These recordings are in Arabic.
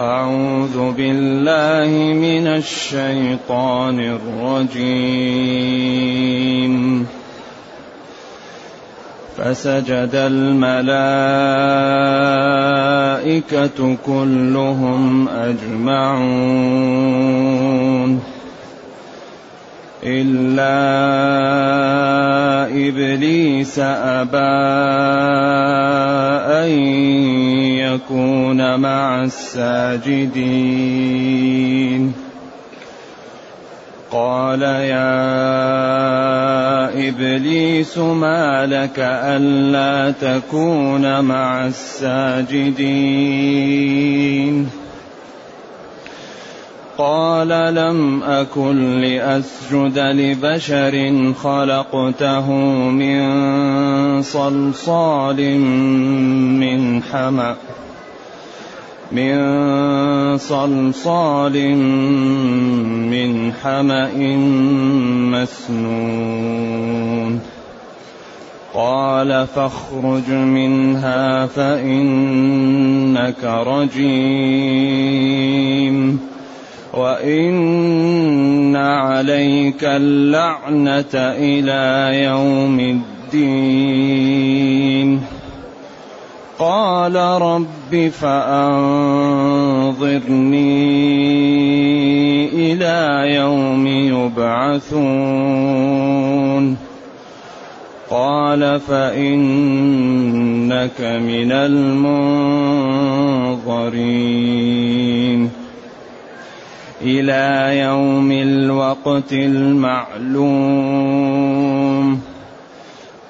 أعوذ بالله من الشيطان الرجيم. فسجد الملائكة كلهم أجمعون. إلا إبليس أبى أن يكون مع الساجدين. قال يا إبليس ما لك ألا تكون مع الساجدين. قال لم أكن لأسجد لبشر خلقته من صلصال من حمأ من صلصال من حمأ مسنون. قال فاخرج منها فإنك رجيم. وان عليك اللعنه إلى يوم الدين قال رب فانظرني إلى يوم يبعثون قال فانك من المنظرين إلى يوم الوقت المعلوم.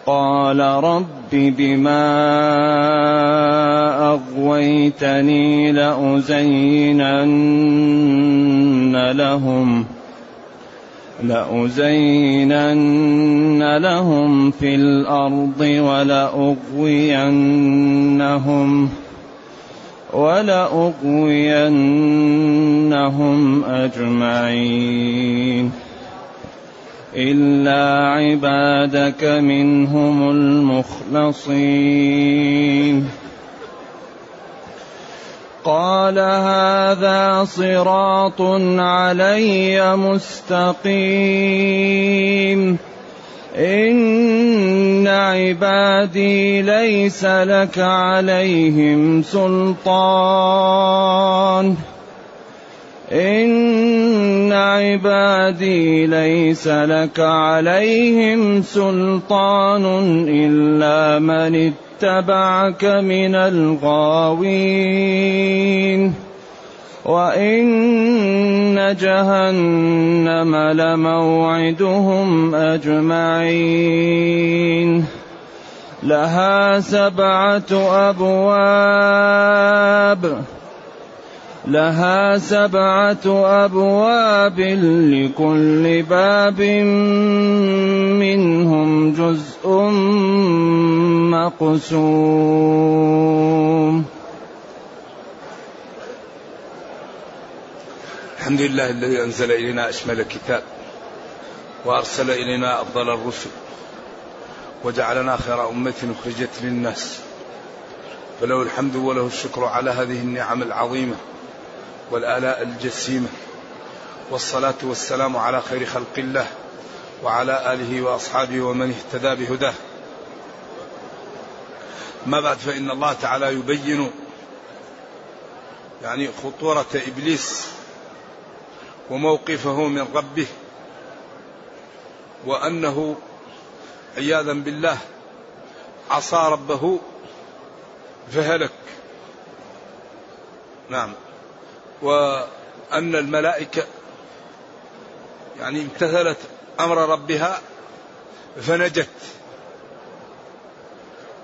قال رب بما أغويتني لأزينن لهم لأزينن لهم في الأرض ولأغوينهم. ولأغوينهم أجمعين. إلا عبادك منهم المخلصين. قال هذا صراط علي مستقيم. إن عبادي ليس لك عليهم سلطان إن عبادي ليس لك عليهم سلطان إلا من اتبعك من الغاوين وإن جهنم لموعدهم أجمعين لها سبعة أبواب لها سبعة أبواب لكل باب منهم جزء مقسوم الحمد لله الذي أنزل إلينا أشمل كتاب وأرسل إلينا أفضل الرسل وجعلنا خير أمة أخرجت للناس فله الحمد وله الشكر على هذه النعم العظيمة والآلاء الجسيمة والصلاة والسلام على خير خلق الله وعلى آله وأصحابه ومن اهتدى بهداه. ما بعد فإن الله تعالى يبين يعني خطورة إبليس وموقفه من ربه وأنه عياذا بالله عصى ربه فهلك. نعم. وأن الملائكة يعني امتثلت أمر ربها فنجت.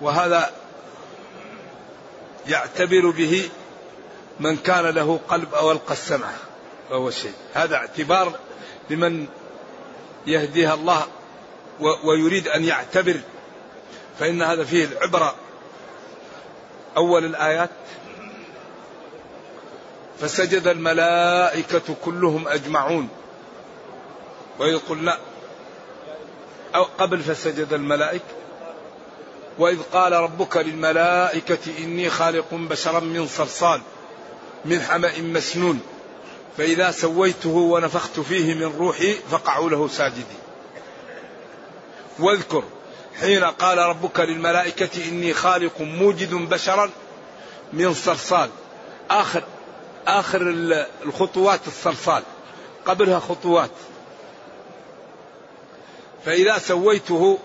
وهذا يعتبر به من كان له قلب أو ألقى السمع. فهو شيء هذا اعتبار لمن يهديها الله ويريد أن يعتبر. فإن هذا فيه العبرة. أول الآيات. فسجد الملائكة كلهم أجمعون. وإذ قلنا أو قبل فسجد الملائكة وإذ قال ربك للملائكة إني خالق بشرا من صلصال من حمأ مسنون. فإذا سويته ونفخت فيه من روحي فقعوا له ساجدين. واذكر حين قال ربك للملائكة إني خالق موجد بشرا من صلصال آخر آخر الخطوات الصلصال قبلها خطوات. فإذا سويته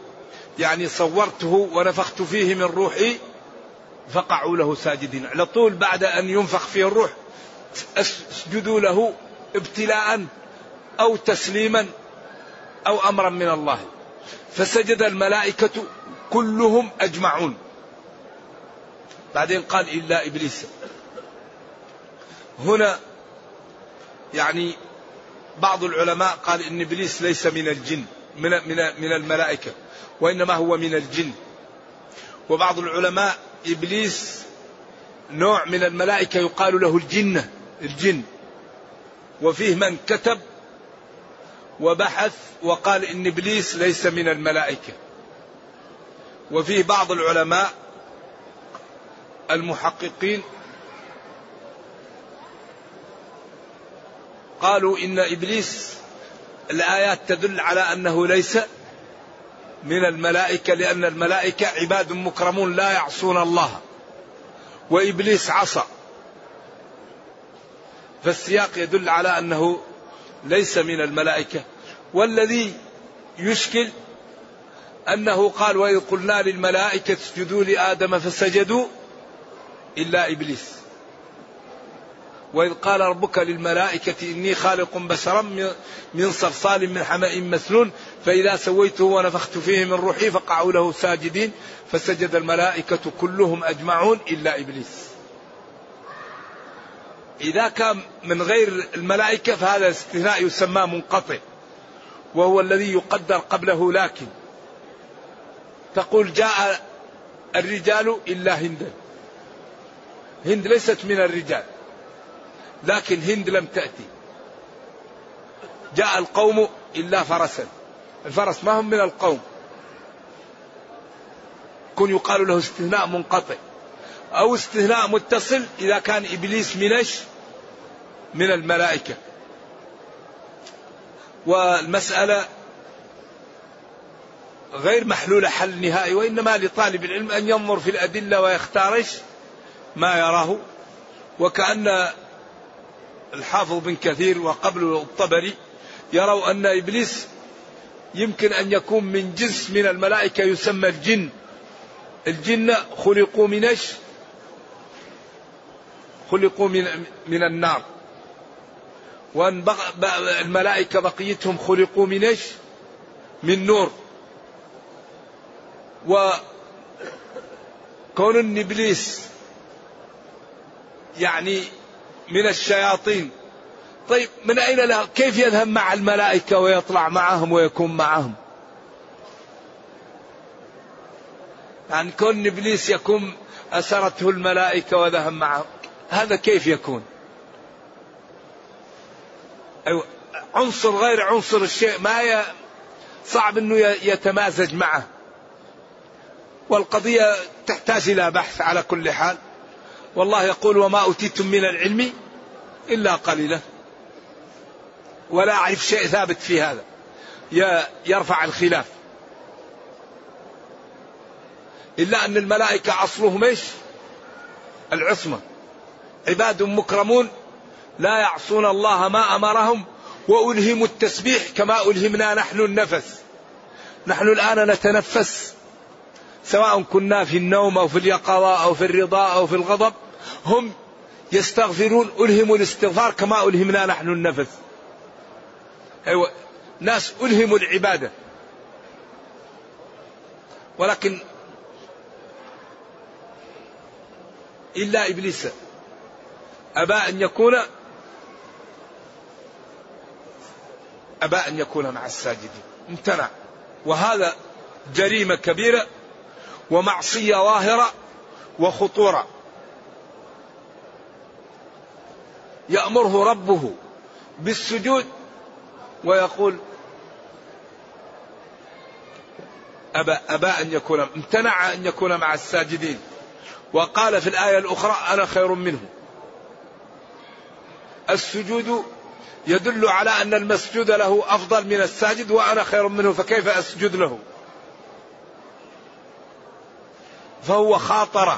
يعني صورته ونفخت فيه من روحي فقعوا له ساجدين. على طول بعد أن ينفخ فيه الروح أسجدوا له ابتلاء أو تسليما أو أمرا من الله. فسجد الملائكة كلهم أجمعون. بعدين قال إلا إبليس. هنا يعني بعض العلماء قال إن إبليس ليس من الجن من من من الملائكة وإنما هو من الجن. وبعض العلماء إبليس نوع من الملائكة يقال له الجنة. الجن. وفيه من كتب وبحث وقال إن إبليس ليس من الملائكة. وفيه بعض العلماء المحققين قالوا إن إبليس الآيات تدل على أنه ليس من الملائكة لأن الملائكة عباد مكرمون لا يعصون الله. وإبليس عصى. فالسياق يدل على أنه ليس من الملائكة. والذي يشكل أنه قال وإذ قلنا للملائكة اسجدوا لآدم فسجدوا إلا إبليس وإذ قال ربك للملائكة إني خالق بشرا من صلصال من حمأ مسنون فإذا سويته ونفخت فيه من روحي فقعوا له ساجدين فسجد الملائكة كلهم أجمعون إلا إبليس. إذا كان من غير الملائكة فهذا الاستثناء يسمى منقطع وهو الذي يقدر قبله لكن تقول جاء الرجال إلا هندا هند ليست من الرجال لكن هند لم تأتي. جاء القوم إلا فرسا. الفرس ما هم من القوم. كن يقال له استثناء منقطع. أو استثناء متصل إذا كان إبليس منش من الملائكة والمسألة غير محلولة حل نهائي وإنما لطالب العلم أن ينظر في الأدلة ويختارش ما يراه وكأن الحافظ بن كثير وقبل الطبري يروا أن إبليس يمكن أن يكون من جنس من الملائكة يسمى الجن الجن خلقوا من؟ خلقوا من من النار. وأن الملائكة بقيتهم خلقوا من إيش؟ من نور. وكون ان ابليس يعني من الشياطين. طيب من أين له؟ كيف يذهب مع الملائكة ويطلع معهم ويكون معهم؟ يعني كون إبليس يكون أسرته الملائكة وذهب معهم. هذا كيف يكون؟ أيوة عنصر غير عنصر الشيء ما ي... صعب إنه يتمازج معه. والقضية تحتاج إلى بحث على كل حال. والله يقول وما أوتيتم من العلم إلا قليلا. ولا أعرف شيء ثابت في هذا. يرفع الخلاف. إلا أن الملائكة أصلهم إيش؟ العصمة. عباد مكرمون لا يعصون الله ما أمرهم وألهموا التسبيح كما ألهمنا نحن النفس. نحن الآن نتنفس سواء كنا في النوم أو في اليقظة أو في الرضا أو في الغضب هم يستغفرون ألهموا الاستغفار كما ألهمنا نحن النفس. أيوة ناس ألهموا العبادة. ولكن إلا إبليس أبى أن يكون أبى أن يكون مع الساجدين. امتنع. وهذا جريمة كبيرة ومعصية ظاهرة وخطورة. يأمره ربه بالسجود ويقول أبى, أبى أن يكون امتنع أن يكون مع الساجدين. وقال في الآية الأخرى أنا خير منه. السجود يدل على أن المسجود له أفضل من الساجد وأنا خير منه فكيف أسجد له؟ فهو خاطر.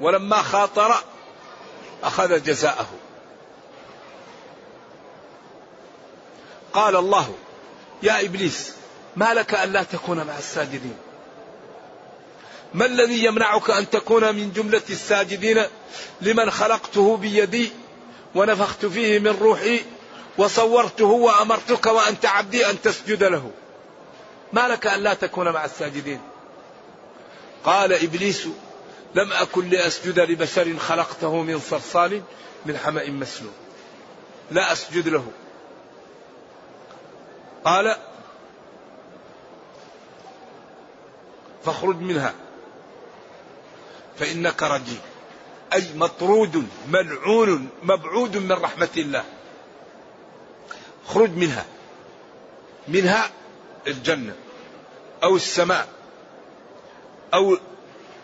ولما خاطر أخذ جزاءه. قال الله يا إبليس ما لك ألا تكون مع الساجدين؟ ما الذي يمنعك أن تكون من جملة الساجدين؟ لمن خلقته بيدي ونفخت فيه من روحي وصورته وأمرتك وأنت عبدي أن تسجد له. ما لك أن لا تكون مع الساجدين؟ قال إبليس لم أكن لأسجد لبشر خلقته من صلصال من حمأ مسلول لا أسجد له. قال فاخرج منها فإنك رجيم. أي مطرود ملعون مبعود من رحمة الله. خرج منها. منها الجنة أو السماء أو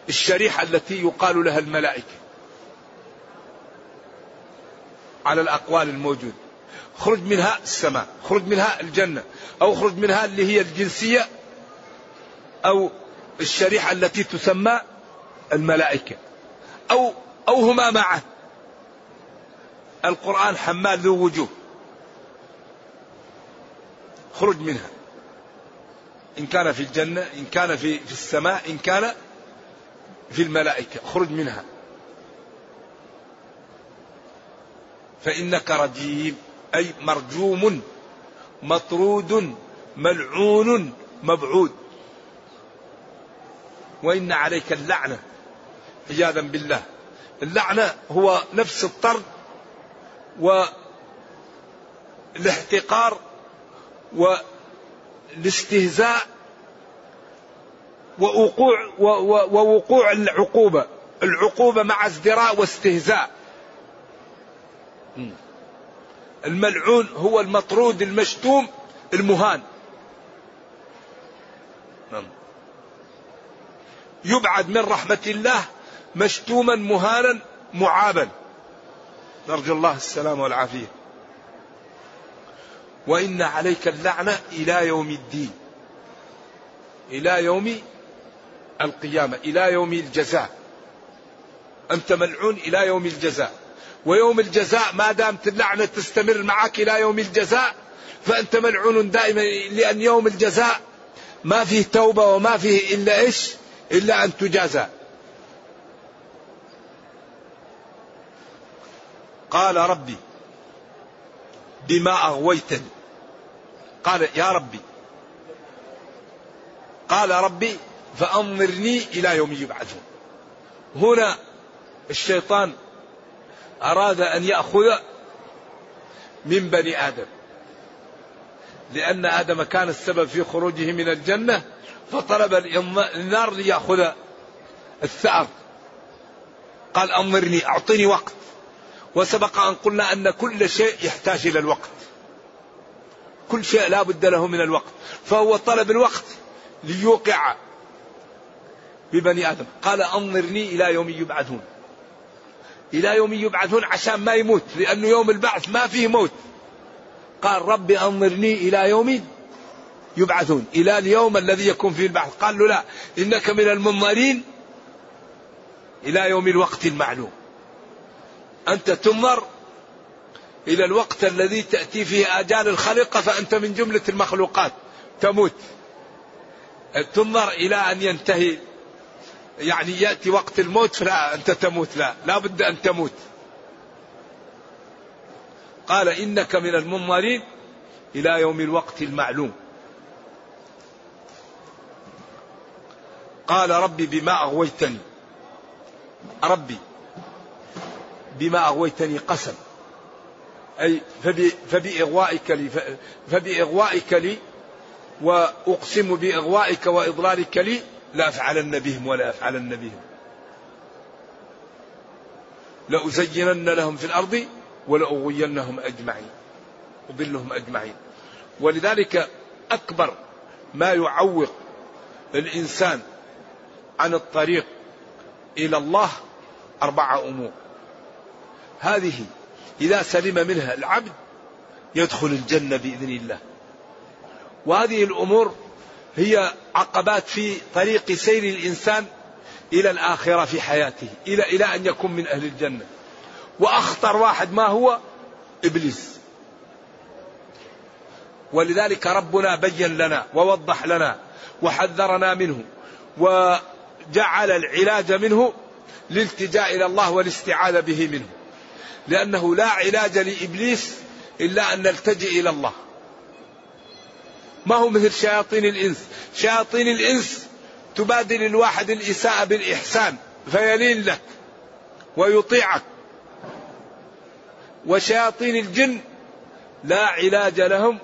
الشريحة التي يقال لها الملائكة. على الأقوال الموجودة خرج منها السماء خرج منها الجنة أو خرج منها اللي هي الجنسية أو الشريحة التي تسمى الملائكة أو أو هما معه. القرآن حمال ذو وجوه. خرج منها. إن كان في الجنة إن كان في, في السماء إن كان في الملائكة. خرج منها. فإنك رجيم. أي مرجوم مطرود ملعون مبعود وإن عليك اللعنة. عياذا بالله. اللعنة هو نفس الطرد والاحتقار والاستهزاء ووقوع ووقوع العقوبة. العقوبة مع ازدراء واستهزاء. الملعون هو المطرود المشتوم المهان. نعم. يبعد من رحمة الله مشتوما مهانا معابا. نرجو الله السلام والعافية. وإن عليك اللعنة إلى يوم الدين. إلى يوم القيامة إلى يوم الجزاء. أنت ملعون إلى يوم الجزاء. ويوم الجزاء ما دامت اللعنة تستمر معك إلى يوم الجزاء فأنت ملعون دائما لأن يوم الجزاء ما فيه توبة وما فيه إلا إيش؟ إلا أن تجازى. قال ربي بما أغويتني. قال يا ربي. قال ربي فأنظرني إلى يوم يبعثون. هنا الشيطان أراد أن يأخذ من بني آدم. لأن آدم كان السبب في خروجه من الجنة فطلب النار ليأخذ الثأر. قال أنظرني أعطني وقت. وسبق أن قلنا أن كل شيء يحتاج إلى الوقت. كل شيء لا بد له من الوقت. فهو طلب الوقت ليوقع ببني آدم. قال أنظرني إلى يوم يبعثون. إلى يوم يبعثون عشان ما يموت لأنه يوم البعث ما فيه موت. قال ربي أنظرني إلى يوم يبعثون. إلى اليوم الذي يكون فيه البعث. قال له لا إنك من المنظرين إلى يوم الوقت المعلوم. أنت تنظر إلى الوقت الذي تأتي فيه آجال الخليقة فأنت من جملة المخلوقات تموت. تنظر إلى أن ينتهي. يعني يأتي وقت الموت فلا أنت تموت لا. لا بد أن تموت. قال إنك من المنظرين إلى يوم الوقت المعلوم. قال ربي بما أغويتني. ربي بما أغويتني قسم. أي فبإغوائك لي فبإغوائك لي وأقسم بإغوائك وإضلالك لي لا أفعلن بهم ولا أفعلن بهم. لأزينن لهم في الأرض ولأغوينهم أجمعين أضلهم أجمعين. ولذلك أكبر ما يعوق الإنسان عن الطريق إلى الله أربعة أمور. هذه إذا سلم منها العبد يدخل الجنة بإذن الله. وهذه الأمور هي عقبات في طريق سير الإنسان إلى الآخرة في حياته إلى إلى أن يكون من أهل الجنة. وأخطر واحد ما هو؟ إبليس. ولذلك ربنا بين لنا ووضح لنا وحذرنا منه وجعل العلاج منه الالتجاء إلى الله والاستعاذة به منه. لأنه لا علاج لإبليس إلا أن نلتجئ إلى الله. ما هو مثل شياطين الإنس، شياطين الإنس تبادل الواحد الإساءة بالإحسان فيلين لك ويطيعك. وشياطين الجن لا علاج لهم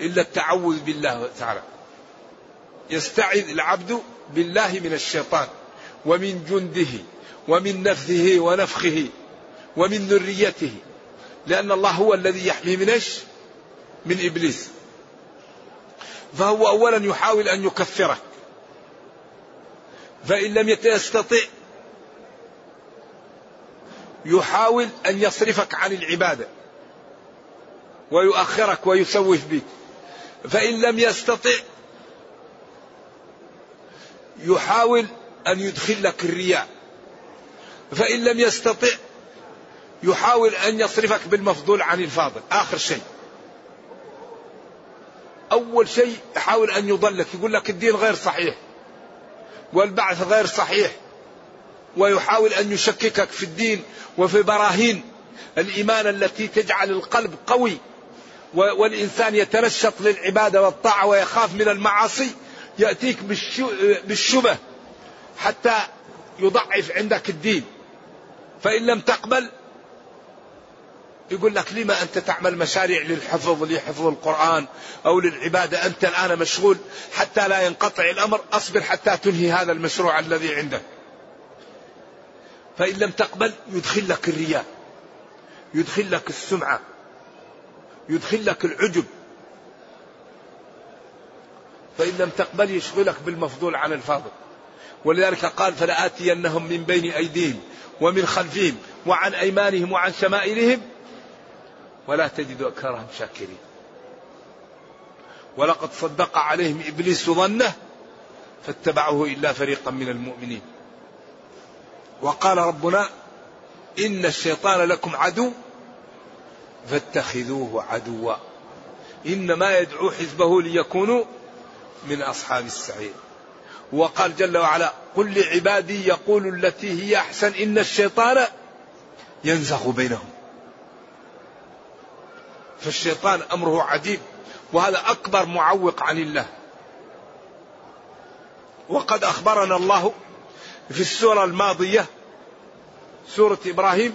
إلا التعوذ بالله تعالى. يستعذ العبد بالله من الشيطان ومن جنده ومن نفثه ونفخه ومن ذريته. لأن الله هو الذي يحمي من إيش؟ من إبليس. فهو أولا يحاول أن يكفرك. فإن لم يستطع يحاول أن يصرفك عن العبادة. ويؤخرك ويسوف بك. فإن لم يستطع يحاول أن يدخل لك الرياء. فإن لم يستطع يحاول أن يصرفك بالمفضول عن الفاضل. آخر شيء. أول شيء يحاول أن يضلك. يقول لك الدين غير صحيح. والبعث غير صحيح. ويحاول أن يشككك في الدين وفي براهين. الإيمان التي تجعل القلب قوي. والإنسان يتنشط للعبادة والطاعة ويخاف من المعاصي. يأتيك بالشبه. حتى يضعف عندك الدين. فإن لم تقبل يقول لك لما أنت تعمل مشاريع للحفظ لحفظ القرآن أو للعبادة أنت الآن مشغول حتى لا ينقطع الأمر أصبر حتى تنهي هذا المشروع الذي عندك. فإن لم تقبل يدخل لك الرياء يدخل لك السمعة يدخل لك العجب. فإن لم تقبل يشغلك بالمفضول عن الفاضل. ولذلك قال فلآتينهم من بين أيديهم ومن خلفهم وعن أيمانهم وعن شمائلهم ولا تجد أكثرهم شاكرين. ولقد صدق عليهم إبليس ظنه فاتبعه إلا فريقا من المؤمنين. وقال ربنا إن الشيطان لكم عدو فاتخذوه عدوا. إنما يدعو حزبه ليكونوا من أصحاب السعير. وقال جل وعلا قل لعبادي يقول التي هي أحسن إن الشيطان ينزغ بينهم. فالشيطان أمره عجيب وهذا أكبر معوق عن الله. وقد أخبرنا الله في السورة الماضية سورة إبراهيم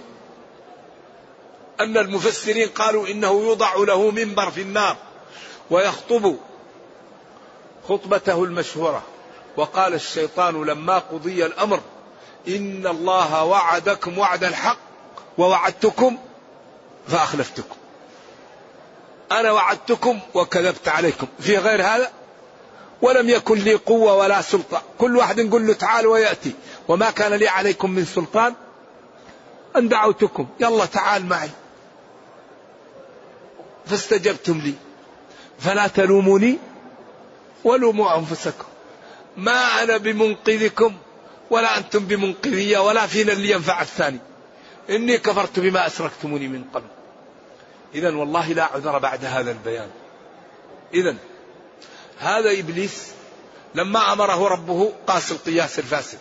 أن المفسرين قالوا إنه يوضع له منبر في النار ويخطب خطبته المشهورة. وقال الشيطان لما قضي الأمر إن الله وعدكم وعد الحق ووعدتكم فأخلفتكم. أنا وعدتكم وكذبت عليكم. في غير هذا ولم يكن لي قوة ولا سلطة. كل واحد نقول له تعال ويأتي. وما كان لي عليكم من سلطان أن دعوتكم. يلا تعال معي. فاستجبتم لي. فلا تلوموني ولوموا أنفسكم. ما أنا بمنقذكم ولا أنتم بمنقذية ولا فينا اللي ينفع الثاني. إني كفرت بما أسركتموني من قبل. إذا والله لا عذر بعد هذا البيان. إذا هذا إبليس لما أمره ربه قاس القياس الفاسد.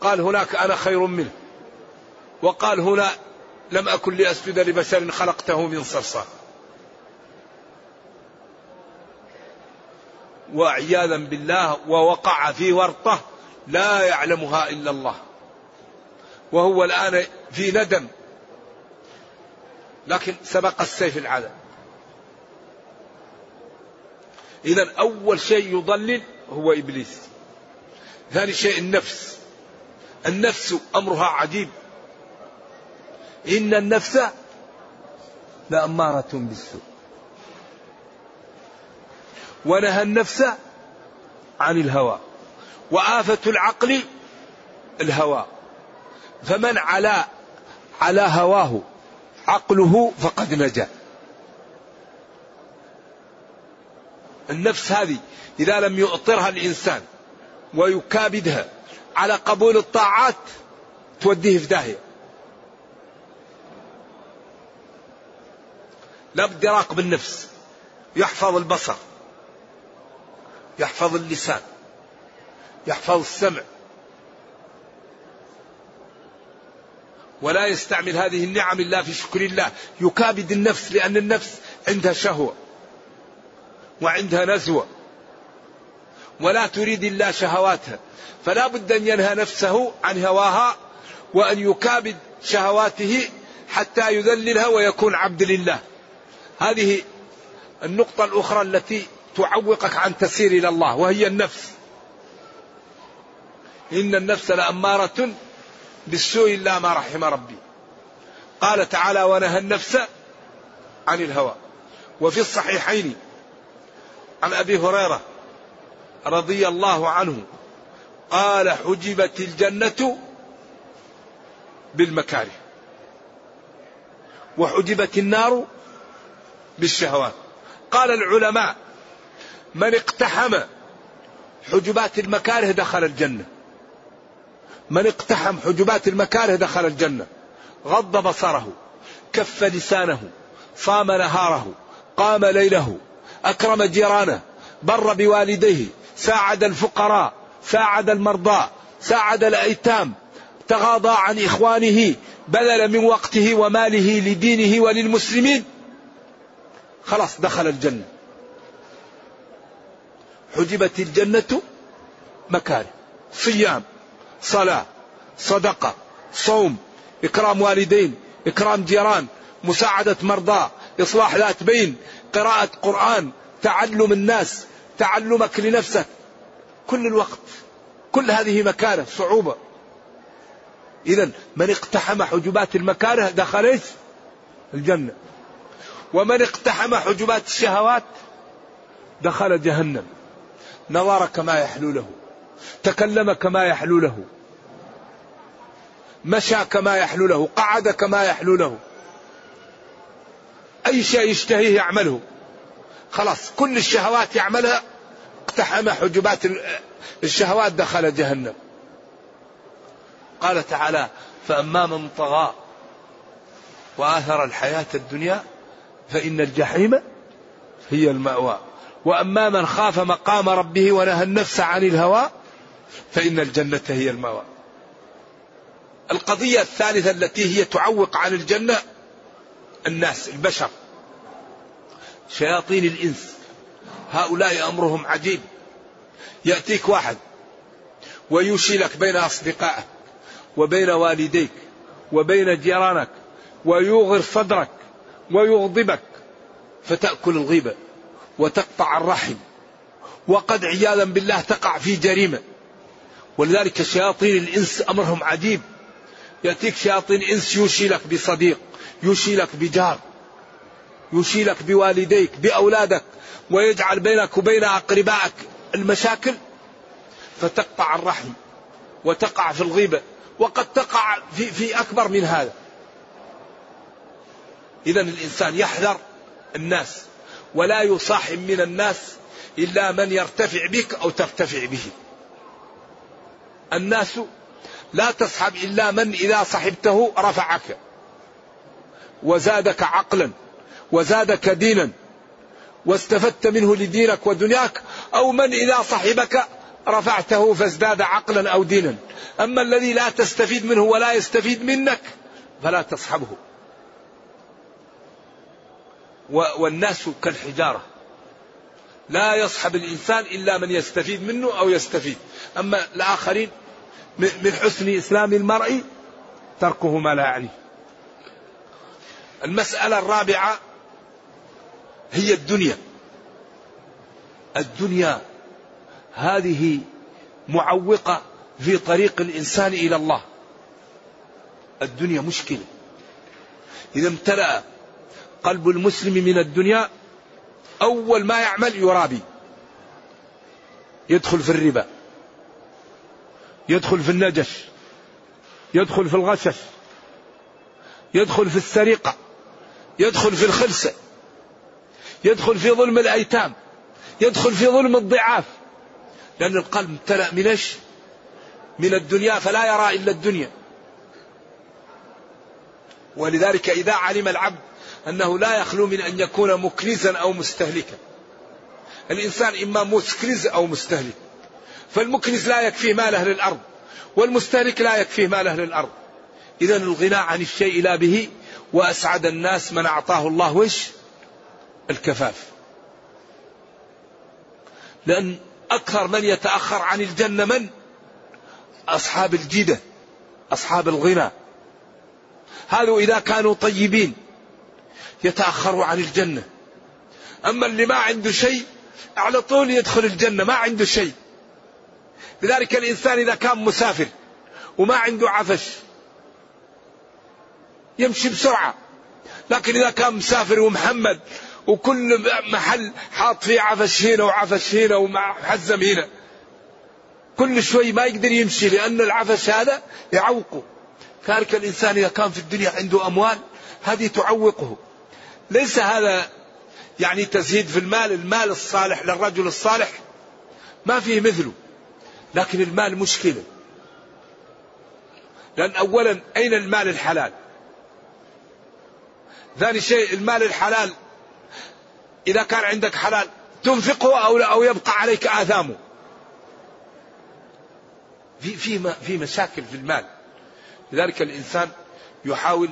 قال هناك أنا خير منه. وقال هنا لم أكن لأسجد لبشر خلقته من صلصال. وعياذا بالله ووقع في ورطه لا يعلمها إلا الله. وهو الآن في ندم لكن سبق السيف العذاب. إذا أول شيء يضلل هو إبليس. ثاني شيء النفس. النفس أمرها عجيب. إن النفس لأمارة بالسوء. ونهى النفس عن الهوى. وآفة العقل الهوى. فمن على على هواه. عقله فقد نجا. النفس هذه إذا لم يؤطرها الإنسان ويكابدها على قبول الطاعات توديه في داهية. لابد يراقب النفس يحفظ البصر. يحفظ اللسان. يحفظ السمع. ولا يستعمل هذه النعم إلا في شكر الله. يكابد النفس لأن النفس عندها شهوة وعندها نزوة ولا تريد إلا شهواتها. فلا بد أن ينهى نفسه عن هواها وأن يكابد شهواته حتى يذللها ويكون عبد لله. هذه النقطة الأخرى التي تعوقك عن تسير إلى الله وهي النفس. إن النفس لأمارة بالسوء إلا ما رحم ربي. قال تعالى ونهى النفس عن الهوى. وفي الصحيحين عن أبي هريرة رضي الله عنه قال حجبت الجنة بالمكاره. وحجبت النار بالشهوات. قال العلماء من اقتحم حجبات المكاره دخل الجنة. من اقتحم حجبات المكاره دخل الجنة غض بصره كف لسانه صام نهاره قام ليله أكرم جيرانه بر بوالديه ساعد الفقراء ساعد المرضى ساعد الأيتام تغاضى عن إخوانه بذل من وقته وماله لدينه وللمسلمين. خلاص دخل الجنة. حجبت الجنة مكاره صيام. صلاة صدقة صوم إكرام والدين إكرام جيران مساعدة مرضى إصلاح ذات بين قراءة قرآن تعلم الناس تعلمك لنفسك. كل الوقت كل هذه مكاره صعوبة. اذا من اقتحم حجبات المكاره دخل الجنة. ومن اقتحم حجبات الشهوات دخل جهنم. نظر كما يحلو له تكلم كما يحلو له. مشى كما يحلو له قعد كما يحلو له أي شيء يشتهيه يعمله. خلاص كل الشهوات يعملها اقتحم حجبات الشهوات دخل جهنم. قال تعالى فأما من طغى وآثر الحياة الدنيا فإن الجحيم هي المأوى. وأما من خاف مقام ربه ونهى النفس عن الهوى فإن الجنة هي المأوى. القضية الثالثة التي هي تعوق عن الجنة الناس البشر. شياطين الإنس. هؤلاء أمرهم عجيب. يأتيك واحد ويوشي لك بين أصدقائك وبين والديك وبين جيرانك ويوغر صدرك ويغضبك فتأكل الغيبة وتقطع الرحم. وقد عياذا بالله تقع في جريمة. ولذلك شياطين الإنس أمرهم عجيب. يأتيك شياطين إنس يوشي لك بصديق يوشي لك بجار يوشي لك بوالديك بأولادك ويجعل بينك وبين أقربائك المشاكل فتقطع الرحم وتقع في الغيبة وقد تقع في, في أكبر من هذا. إذا الإنسان يحذر الناس ولا يصاحب من الناس إلا من يرتفع بك أو ترتفع به. الناس لا تصحب إلا من إذا صحبته رفعك. وزادك عقلا وزادك دينا واستفدت منه لدينك ودنياك أو من إذا صحبك رفعته فازداد عقلا أو دينا. أما الذي لا تستفيد منه ولا يستفيد منك فلا تصحبه. والناس كالحجارة. لا يصحب الإنسان إلا من يستفيد منه أو يستفيد. أما الآخرين من حسن إسلام المرء تركه ما لا يعنيه. المسألة الرابعة هي الدنيا. الدنيا هذه معوقة في طريق الإنسان إلى الله. الدنيا مشكلة. إذا امتلأ قلب المسلم من الدنيا أول ما يعمل يرابي. يدخل في الربا. يدخل في النجش يدخل في الغشش يدخل في السرقة يدخل في الخلسة يدخل في ظلم الأيتام يدخل في ظلم الضعاف. لأن القلب امتلأ من إيش؟ من الدنيا فلا يرى إلا الدنيا. ولذلك إذا علم العبد أنه لا يخلو من أن يكون مكنزا أو مستهلكا. الإنسان إما مكنز أو مستهلك. فالمكنز لا يكفيه ماله للأرض والمستهلك لا يكفيه ماله للأرض إذا الغناء عن الشيء لا به وأسعد الناس من أعطاه الله وش الكفاف. لأن أكثر من يتأخر عن الجنة من؟ أصحاب الجدة أصحاب الغنى. هذا إذا كانوا طيبين يتأخروا عن الجنة. أما اللي ما عنده شيء على طول يدخل الجنة ما عنده شيء. لذلك الإنسان إذا كان مسافر وما عنده عفش يمشي بسرعة. لكن إذا كان مسافر ومحمد وكل محل حاط فيه عفش هنا وعفش هنا ومحزم هنا كل شوي ما يقدر يمشي لأن العفش هذا يعوقه. كذلك الإنسان إذا كان في الدنيا عنده أموال هذه تعوقه. ليس هذا يعني تزهيد في المال المال الصالح للرجل الصالح ما فيه مثله. لكن المال مشكلة. لأن أولا أين المال الحلال؟ ثاني شيء المال الحلال إذا كان عندك حلال تنفقه أو أو يبقى عليك آثامه. في في في مشاكل في المال. لذلك الإنسان يحاول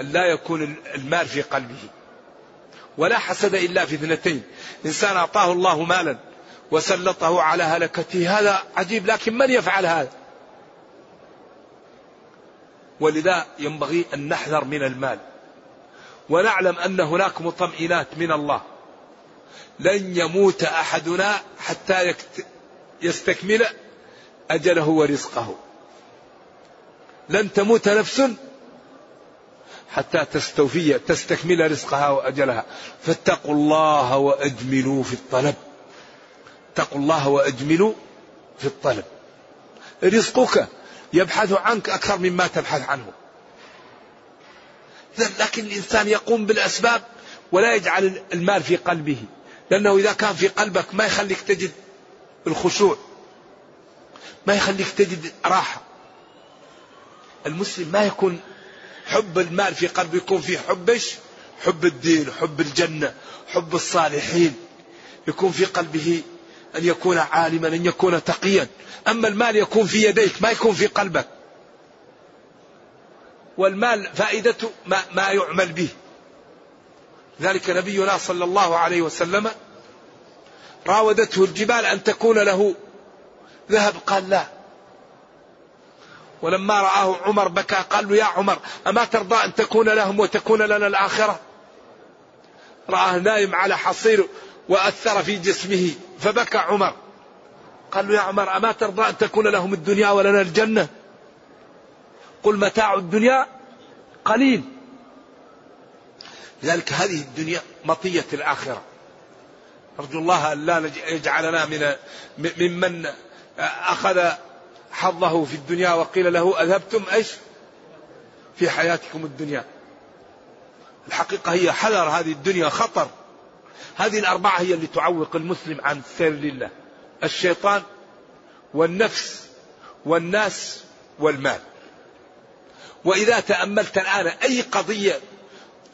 أن لا يكون المال في قلبه. ولا حسد إلا في اثنتين. إنسان أعطاه الله مالا وسلطه على هلكته. هذا عجيب لكن من يفعل هذا؟ ولذا ينبغي أن نحذر من المال. ونعلم أن هناك مطمئنات من الله. لن يموت أحدنا حتى يستكمل أجله ورزقه. لن تموت نفس حتى تستوفي تستكمل رزقها وأجلها. فاتقوا الله وأجملوا في الطلب. اتقوا الله وأجملوا في الطلب. رزقك يبحث عنك أكثر مما تبحث عنه. لكن الإنسان يقوم بالأسباب ولا يجعل المال في قلبه. لأنه إذا كان في قلبك ما يخليك تجد الخشوع. ما يخليك تجد راحة. المسلم ما يكون حب المال في قلبه يكون فيه حبش حب الدين حب الجنة حب الصالحين. يكون في قلبه أن يكون عالما أن يكون تقيا. أما المال يكون في يديك ما يكون في قلبك. والمال فائدته ما, ما يعمل به. ذلك نبينا صلى الله عليه وسلم راودته الجبال أن تكون له ذهب قال لا. ولما رآه عمر بكى قال له يا عمر أما ترضى أن تكون لهم وتكون لنا الآخرة؟ رآه نايم على حصير وأثر في جسمه فبكى عمر. قال له يا عمر أما ترضى أن تكون لهم الدنيا ولنا الجنة؟ قل متاع الدنيا قليل. لذلك هذه الدنيا مطية الآخرة. أرجو الله أن لا يجعلنا من ممن أخذ حظه في الدنيا وقيل له أذهبتم إيش؟ في حياتكم الدنيا. الحقيقة هي حذر هذه الدنيا خطر. هذه الأربعة هي اللي تعوق المسلم عن سير لله. الشيطان والنفس والناس والمال. وإذا تأملت الآن أي قضية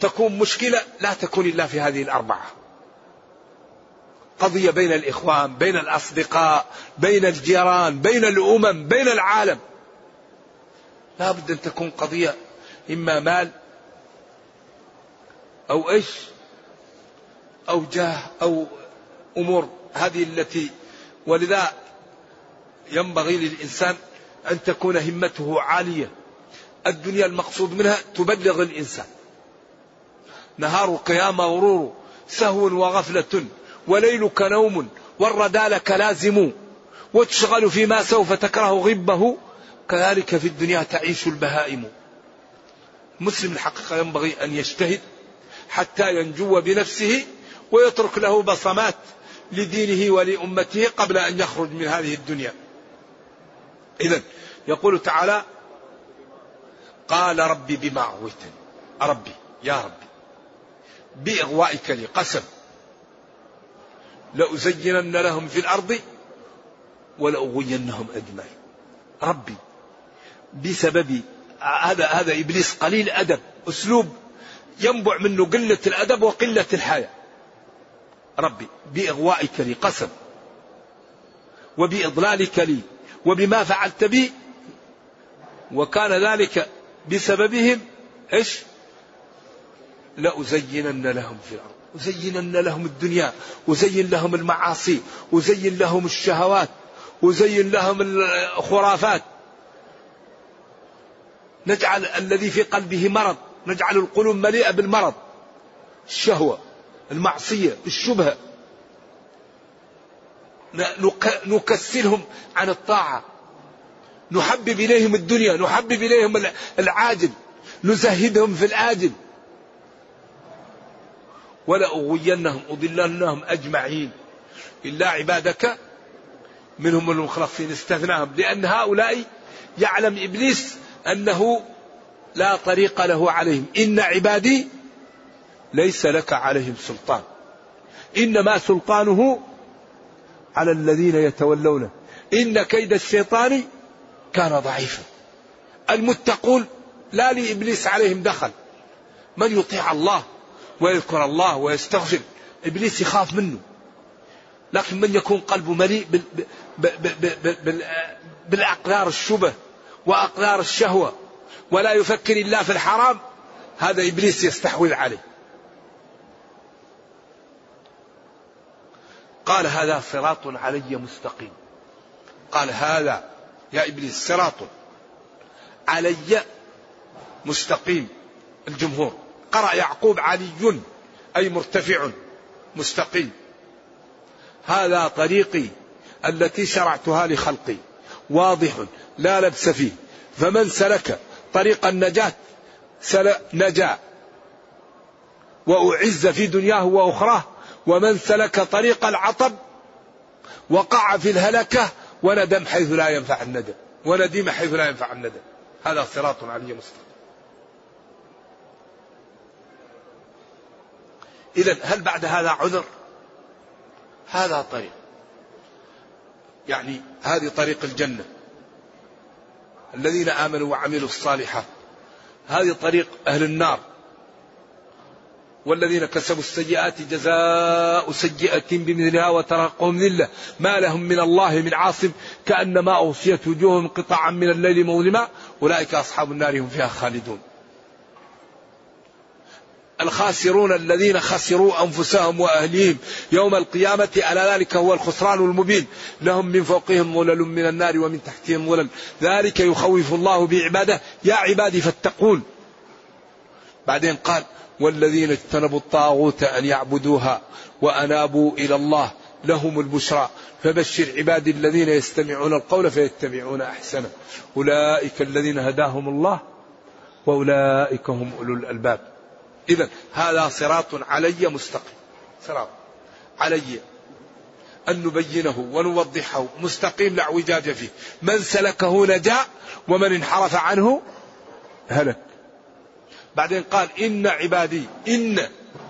تكون مشكلة لا تكون إلا في هذه الأربعة. قضية بين الإخوان بين الأصدقاء بين الجيران بين الأمم بين العالم. لا بد أن تكون قضية إما مال أو إيش؟ أو جاه أو أمور هذه التي ولذا ينبغي للإنسان أن تكون همته عالية. الدنيا المقصود منها تبلغ الإنسان. نهار قيام غرور سهو وغفلة وليلك نوم والردى لك لازم وتشغل فيما سوف تكره غبه. كذلك في الدنيا تعيش البهائم. مسلم الحقيقة ينبغي أن يجتهد حتى ينجو بنفسه ويترك له بصمات لدينه ولأمته قبل أن يخرج من هذه الدنيا. إذا يقول تعالى قال ربي بما أغويتني ربي يا ربي بإغوائك لي قسم لأزينن لهم في الأرض ولأغوينهم أجمعين. ربي بسبب هذا هذا إبليس قليل أدب أسلوب ينبع منه قلة الأدب وقلة الحياة. ربي بإغوائك لي قسم وبإضلالك لي وبما فعلت بي وكان ذلك بسببهم إيش؟ لأزينن لهم في الأرض أزينن لهم الدنيا أزين لهم المعاصي أزين لهم الشهوات أزين لهم الخرافات. نجعل الذي في قلبه مرض نجعل القلوب مليئة بالمرض. الشهوة. المعصية الشبهة. نكسلهم عن الطاعة. نحبب إليهم الدنيا نحبب إليهم العاجل. نزهدهم في الآجل. ولأغوينهم أضلنهم أجمعين. إلا عبادك منهم المخلصين. استثناهم. لأن هؤلاء يعلم إبليس أنه لا طريق له عليهم. إن عبادي ليس لك عليهم سلطان. إنما سلطانه على الذين يتولونه. إن كيد الشيطان كان ضعيفا. المتقون لا لإبليس عليهم دخل. من يطيع الله ويذكر الله ويستغفر إبليس يخاف منه. لكن من يكون قلبه مليء بالأقدار الشبه وأقدار الشهوة ولا يفكر إلا في الحرام هذا إبليس يستحوذ عليه. قال هذا صراط علي مستقيم. قال هذا يا إبليس صراط علي مستقيم. الجمهور قرأ يعقوب علي أي مرتفع مستقيم. هذا طريقي التي شرعتها لخلقي. واضح لا لبس فيه. فمن سلك طريق النجاة نجا. وأعز في دنياه وأخراه ومن سلك طريق العطب وقع في الهلكة وندم حيث لا ينفع الندم وندم حيث لا ينفع الندم. هذا صراط علي مستقيم. إذا هل بعد هذا عذر؟ هذا طريق. يعني هذه طريق الجنة. الذين آمنوا وعملوا الصالحات. هذه طريق أهل النار. والذين كسبوا السيئات جزاء سيئة بمثلها وترقهم ذلة. ما لهم من الله من عاصم كأنما أغشيت وجوههم قطعا من الليل مظلما. أولئك أصحاب النار هم فيها خالدون. الخاسرون الذين خسروا أنفسهم وأهليهم يوم القيامة ألا ذلك هو الخسران المبين. لهم من فوقهم ظلل من النار ومن تحتهم ظلل. ذلك يخوف الله بعباده. يا عبادي فاتقون. بعدين قال والذين اجتنبوا الطاغوت أن يعبدوها وأنابوا إلى الله لهم البشرى. فبشر عبادي الذين يستمعون القول فيتبعون أحسنه. أولئك الذين هداهم الله وأولئك هم أولو الألباب. إذا هذا صراط علي مستقيم. صراط علي. أن نبينه ونوضحه. مستقيم لا اعوجاج فيه. من سلكه نجا ومن انحرف عنه هلك. بعدين قال إن عبادي إن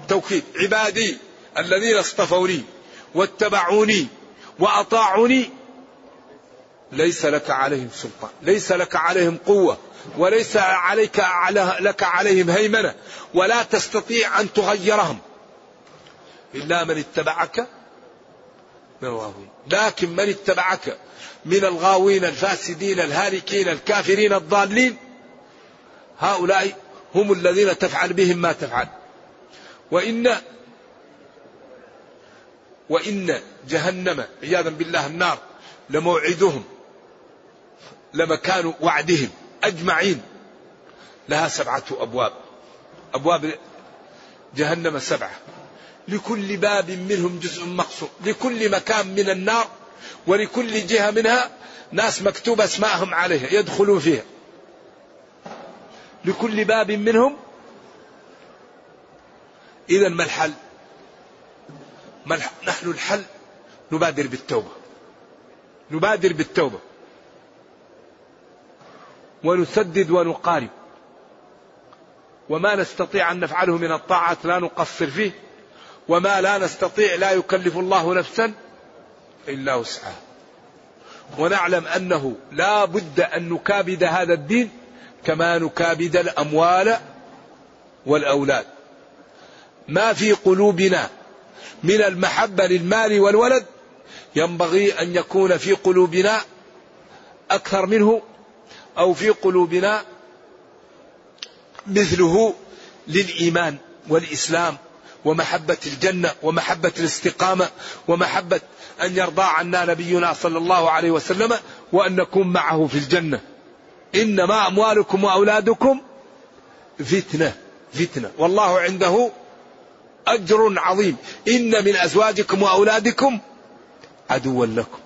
توكيد عبادي الذين اصطفوني واتبعوني وأطاعوني ليس لك عليهم سلطان ليس لك عليهم قوة وليس عليك لك عليهم هيمنة ولا تستطيع أن تغيرهم إلا من اتبعك من الغاوين. لكن من اتبعك من الغاوين الفاسدين الهالكين الكافرين الضالين هؤلاء هم الذين تفعل بهم ما تفعل. وإن وإن جهنم عياذا بالله النار لموعدهم لمكان وعدهم أجمعين. لها سبعة أبواب. أبواب جهنم سبعة. لكل باب منهم جزء مقصود. لكل مكان من النار ولكل جهة منها ناس مكتوب أسماءهم عليها يدخلون فيها. لكل باب منهم. إذا ما الحل؟ ما؟ نحن الحل نبادر بالتوبة. نبادر بالتوبة. ونسدد ونقارب. وما نستطيع أن نفعله من الطاعات لا نقصر فيه. وما لا نستطيع لا يكلف الله نفسا إلا وسعها. ونعلم أنه لا بد أن نكابد هذا الدين كما نكابد الأموال والأولاد. ما في قلوبنا من المحبة للمال والولد ينبغي أن يكون في قلوبنا أكثر منه أو في قلوبنا مثله للإيمان والإسلام ومحبة الجنة ومحبة الاستقامة ومحبة أن يرضى عنا نبينا صلى الله عليه وسلم وأن نكون معه في الجنة. إنما أموالكم وأولادكم فتنة فتنة. والله عنده أجر عظيم. إن من أزواجكم وأولادكم عدوا لكم.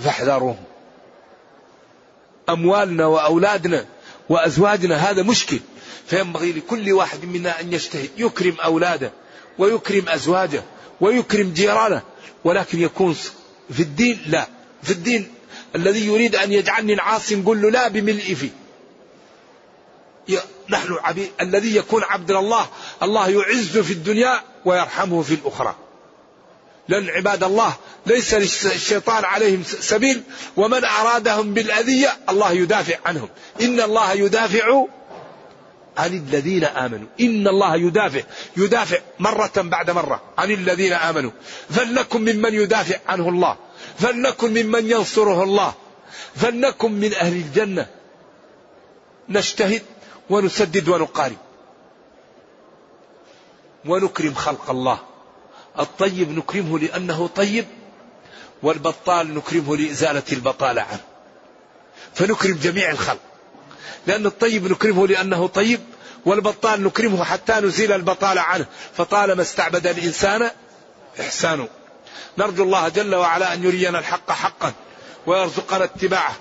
فاحذروهم. أموالنا وأولادنا وأزواجنا هذا مشكل. فينبغي لكل واحد منا أن يجتهد. يكرم أولاده ويكرم أزواجه ويكرم جيرانه. ولكن يكون في الدين لا. في الدين الذي يريد أن يجعلني عاصي نقول له لا بملء فيه. نحن عبيد الذي يكون عبد الله الله يعز في الدنيا ويرحمه في الأخرى. لأن عباد الله ليس للشيطان عليهم سبيل ومن أرادهم بالأذية الله يدافع عنهم. إن الله يدافع عن الذين آمنوا. إن الله يدافع يدافع مرة بعد مرة عن الذين آمنوا. فلنكن ممن يدافع عنه الله. فلنكن ممن ينصره الله. فلنكن من أهل الجنة. نجتهد ونسدد ونقارب. ونكرم خلق الله. الطيب نكرمه لأنه طيب والبطال نكرمه لإزالة البطالة عنه. فنكرم جميع الخلق. لأن الطيب نكرمه لأنه طيب والبطال نكرمه حتى نزيل البطالة عنه. فطالما استعبد الإنسان إحسانه. نرجو الله جل وعلا أن يرينا الحق حقا ويرزقنا اتباعه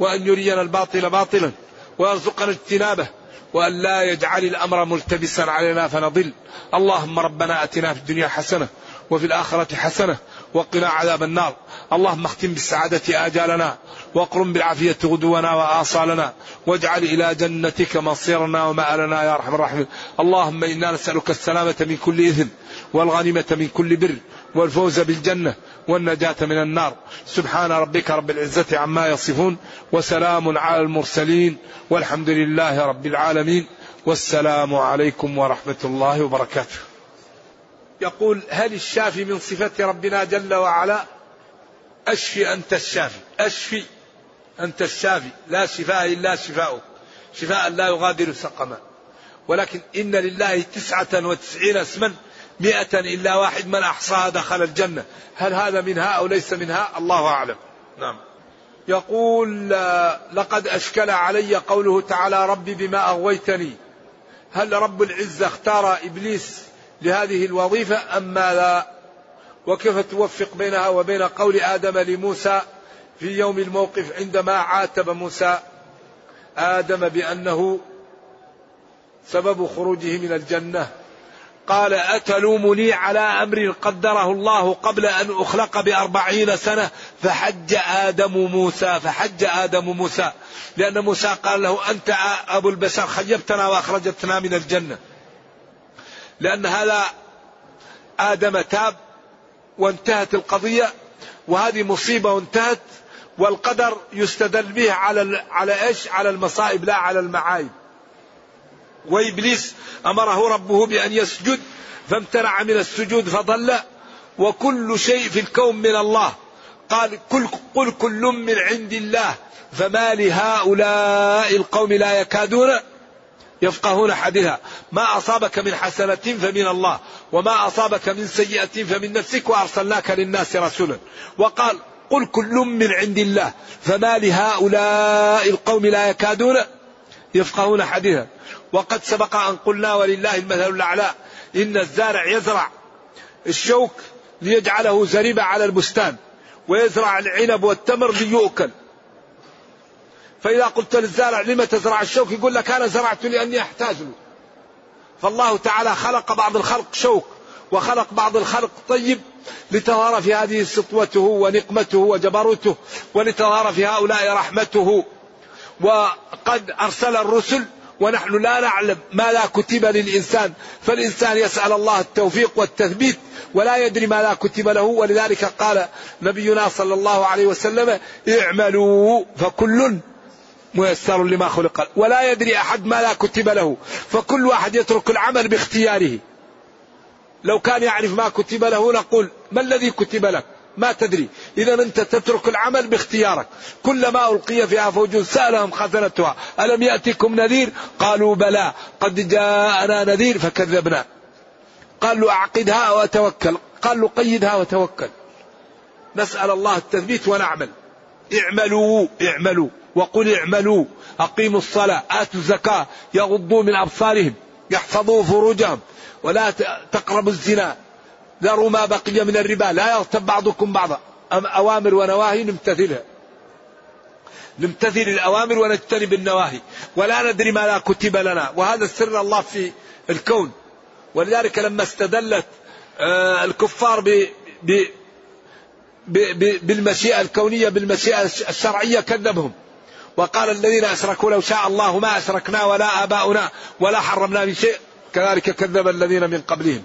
وأن يرينا الباطل باطلا ويرزقنا اجتنابه وأن لا يجعل الأمر ملتبسا علينا فنضل. اللهم ربنا أتنا في الدنيا حسنة وفي الآخرة حسنة وقنا عذاب النار. اللهم اختم بالسعادة آجالنا واقرم بالعافية غدونا وآصالنا واجعل إلى جنتك مصيرنا ومآلنا يا أرحم الراحمين. اللهم إنا نسألك السلامة من كل إثم والغنيمة من كل بر والفوز بالجنة والنجاة من النار. سبحان ربك رب العزة عما يصفون وسلام على المرسلين والحمد لله رب العالمين. والسلام عليكم ورحمة الله وبركاته. يقول هل الشافي من صفة ربنا جل وعلا؟ أشفي أنت الشافي. أشفي أنت الشافي. لا شفاء إلا شفاؤك. شفاء لا يغادر سقما. ولكن إن لله تسعة وتسعين اسما مئة إلا واحد من أحصاها دخل الجنة. هل هذا منها أو ليس منها الله أعلم. نعم. يقول لقد أشكل علي قوله تعالى ربي بما أغويتني. هل رب العزة اختار إبليس لهذه الوظيفة أم ماذا؟ وكيف توفق بينها وبين قول آدم لموسى في يوم الموقف عندما عاتب موسى؟ آدم بأنه سبب خروجه من الجنة. قال أتلومني على أمر قدره الله قبل أن أخلق بأربعين سنة فحج آدم موسى فحج آدم موسى لأن موسى قال له أنت أبو البشر خيبتنا وأخرجتنا من الجنة لأن هذا آدم تاب وانتهت القضية وهذه مصيبة وانتهت والقدر يستدل به على على إيش؟ على المصائب لا على المعايب. وإبليس أمره ربه بأن يسجد فامتنع من السجود فضل وكل شيء في الكون من الله. قال كل قل كل من عند الله فما لهؤلاء القوم لا يكادون يفقهون حديثا ما أصابك من حسنة فمن الله وما أصابك من سيئة فمن نفسك وأرسلناك للناس رسولا. وقال قل كل من عند الله فما لهؤلاء القوم لا يكادون يفقهون حديثا وقد سبق أن قلنا ولله المثل الأعلى إن الزارع يزرع الشوك ليجعله زريبة على البستان ويزرع العنب والتمر ليؤكل. فإذا قلت للزارع لم تزرع الشوك؟ يقول لك أنا زرعت لأني أحتاج له. فالله تعالى خلق بعض الخلق شوك وخلق بعض الخلق طيب لتظهر في هذه سطوته ونقمته وجبروته ولتظهر في هؤلاء رحمته. وقد أرسل الرسل ونحن لا نعلم ما لا كتب للإنسان فالإنسان يسأل الله التوفيق والتثبيت ولا يدري ما لا كتب له ولذلك قال نبينا صلى الله عليه وسلم اعملوا فكل ميسر لما خلق. ولا يدري أحد ما لا كتب له فكل واحد يترك العمل باختياره. لو كان يعرف ما كتب له نقول ما الذي كتب لك؟ ما تدري. إذا أنت تترك العمل باختيارك. كلما ألقي فيها فوج سألهم خزنتها. ألم يأتكم نذير؟ قالوا بلى. قد جاءنا نذير فكذبنا. قال له أعقدها وتوكل قال له قيدها وتوكل. نسأل الله التثبيت ونعمل. اعملوا اعملوا. وقل اعملوا. أقيموا الصلاة آتوا الزكاة. يغضوا من أبصارهم. يحفظوا فروجهم. ولا تقربوا الزنا. ذروا ما بقي من الربا. لا يغتب بعضكم بعضا. أوامر ونواهي نمتثلها. نمتثل الأوامر ونجتنب النواهي. ولا ندري ما لا كتب لنا. وهذا سر الله في الكون. ولذلك لما استدلت آه، الكفار ب ب بالمشيئة الكونية بالمشيئة الشرعية كذبهم. وقال الذين أشركوا لو شاء الله ما أشركنا ولا آباؤنا ولا حرمنا من شيء. كذلك كذب الذين من قبلهم.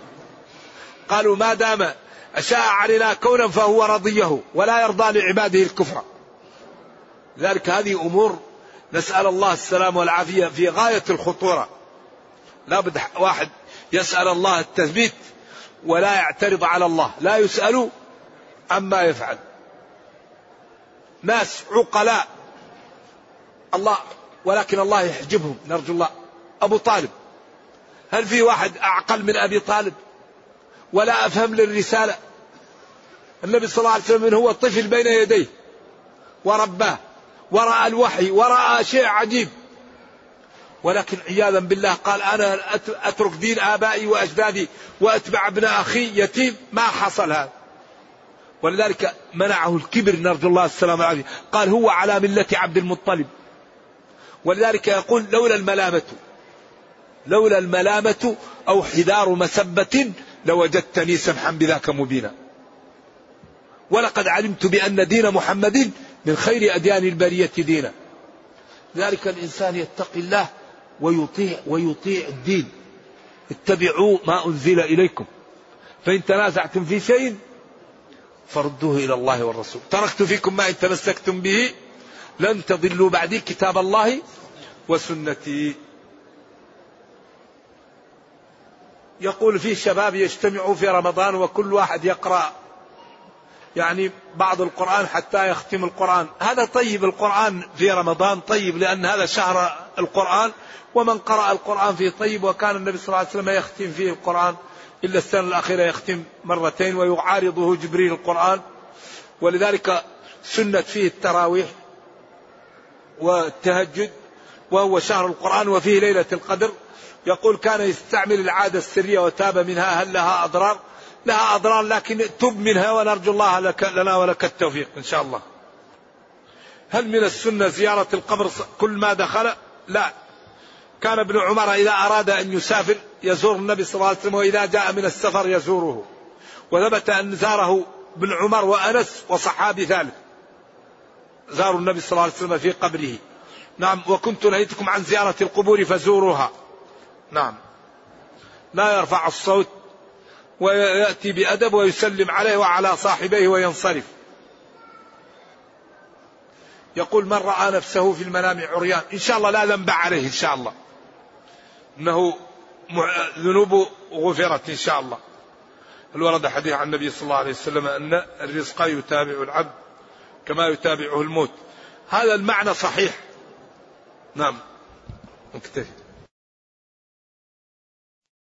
قالوا ما دام أشاء علينا كونا فهو رضيه ولا يرضى لعباده الكفر. لذلك هذه أمور نسأل الله السلام والعافية في غاية الخطورة. لا بد واحد يسأل الله التثبيت ولا يعترض على الله. لا يسأل عما يفعل. ناس عقلاء. الله ولكن الله يحجبهم. نرجو الله. أبو طالب. هل في واحد أعقل من أبي طالب؟ ولا أفهم للرسالة. النبي صلى الله عليه وسلم هو طفل بين يديه ورباه ورأى الوحي ورأى شيء عجيب. ولكن عياذا بالله قال أنا أترك دين آبائي وأجدادي وأتبع ابن أخي يتيم. ما حصل هذا. ولذلك منعه الكبر نرجو الله السلامة والعافية. قال هو على ملة عبد المطلب. ولذلك يقول لولا الملامة لولا الملامة أو حذار مسبة لوجدتني سمحا بذاك مبينا. ولقد علمت بأن دين محمد من خير أديان البرية دينا. ذلك الإنسان يتقي الله ويطيع ويطيع الدين. اتبعوا ما أنزل إليكم. فإن تنازعتم في شيء فردوه إلى الله والرسول. تركت فيكم ما إن تمسكتم به لن تضلوا بعدي كتاب الله وسنتي. يقول في شباب يجتمعوا في رمضان وكل واحد يقرأ. يعني بعض القرآن حتى يختم القرآن. هذا طيب القرآن في رمضان طيب لأن هذا شهر القرآن. ومن قرأ القرآن فيه طيب وكان النبي صلى الله عليه وسلم يختم فيه القرآن. إلا السنة الأخيرة يختم مرتين ويعارضه جبريل القرآن. ولذلك سنت فيه التراويح والتهجد وهو شهر القرآن وفيه ليلة القدر. يقول كان يستعمل العادة السرية وتاب منها هل لها أضرار؟ لها أضرار لكن تب منها ونرجو الله لك لنا ولك التوفيق إن شاء الله. هل من السنة زيارة القبر كل ما دخل؟ لا. كان ابن عمر إذا أراد أن يسافر يزور النبي صلى الله عليه وسلم وإذا جاء من السفر يزوره. وثبت أن زاره ابن عمر وأنس وصحابي ثالث. زاروا النبي صلى الله عليه وسلم في قبره. نعم وكنت نهيتكم عن زيارة القبور فزوروها. نعم. لا يرفع الصوت ويأتي بأدب ويسلم عليه وعلى صاحبيه وينصرف. يقول من رأى نفسه في المنام عريان؟ إن شاء الله لا ذنب عليه إن شاء الله. إنه ذنوبه غفرت إن شاء الله. هل ورد حديث عن النبي صلى الله عليه وسلم أن الرزق يتابع العبد كما يتابعه الموت؟ هذا المعنى صحيح. نعم. نكتفي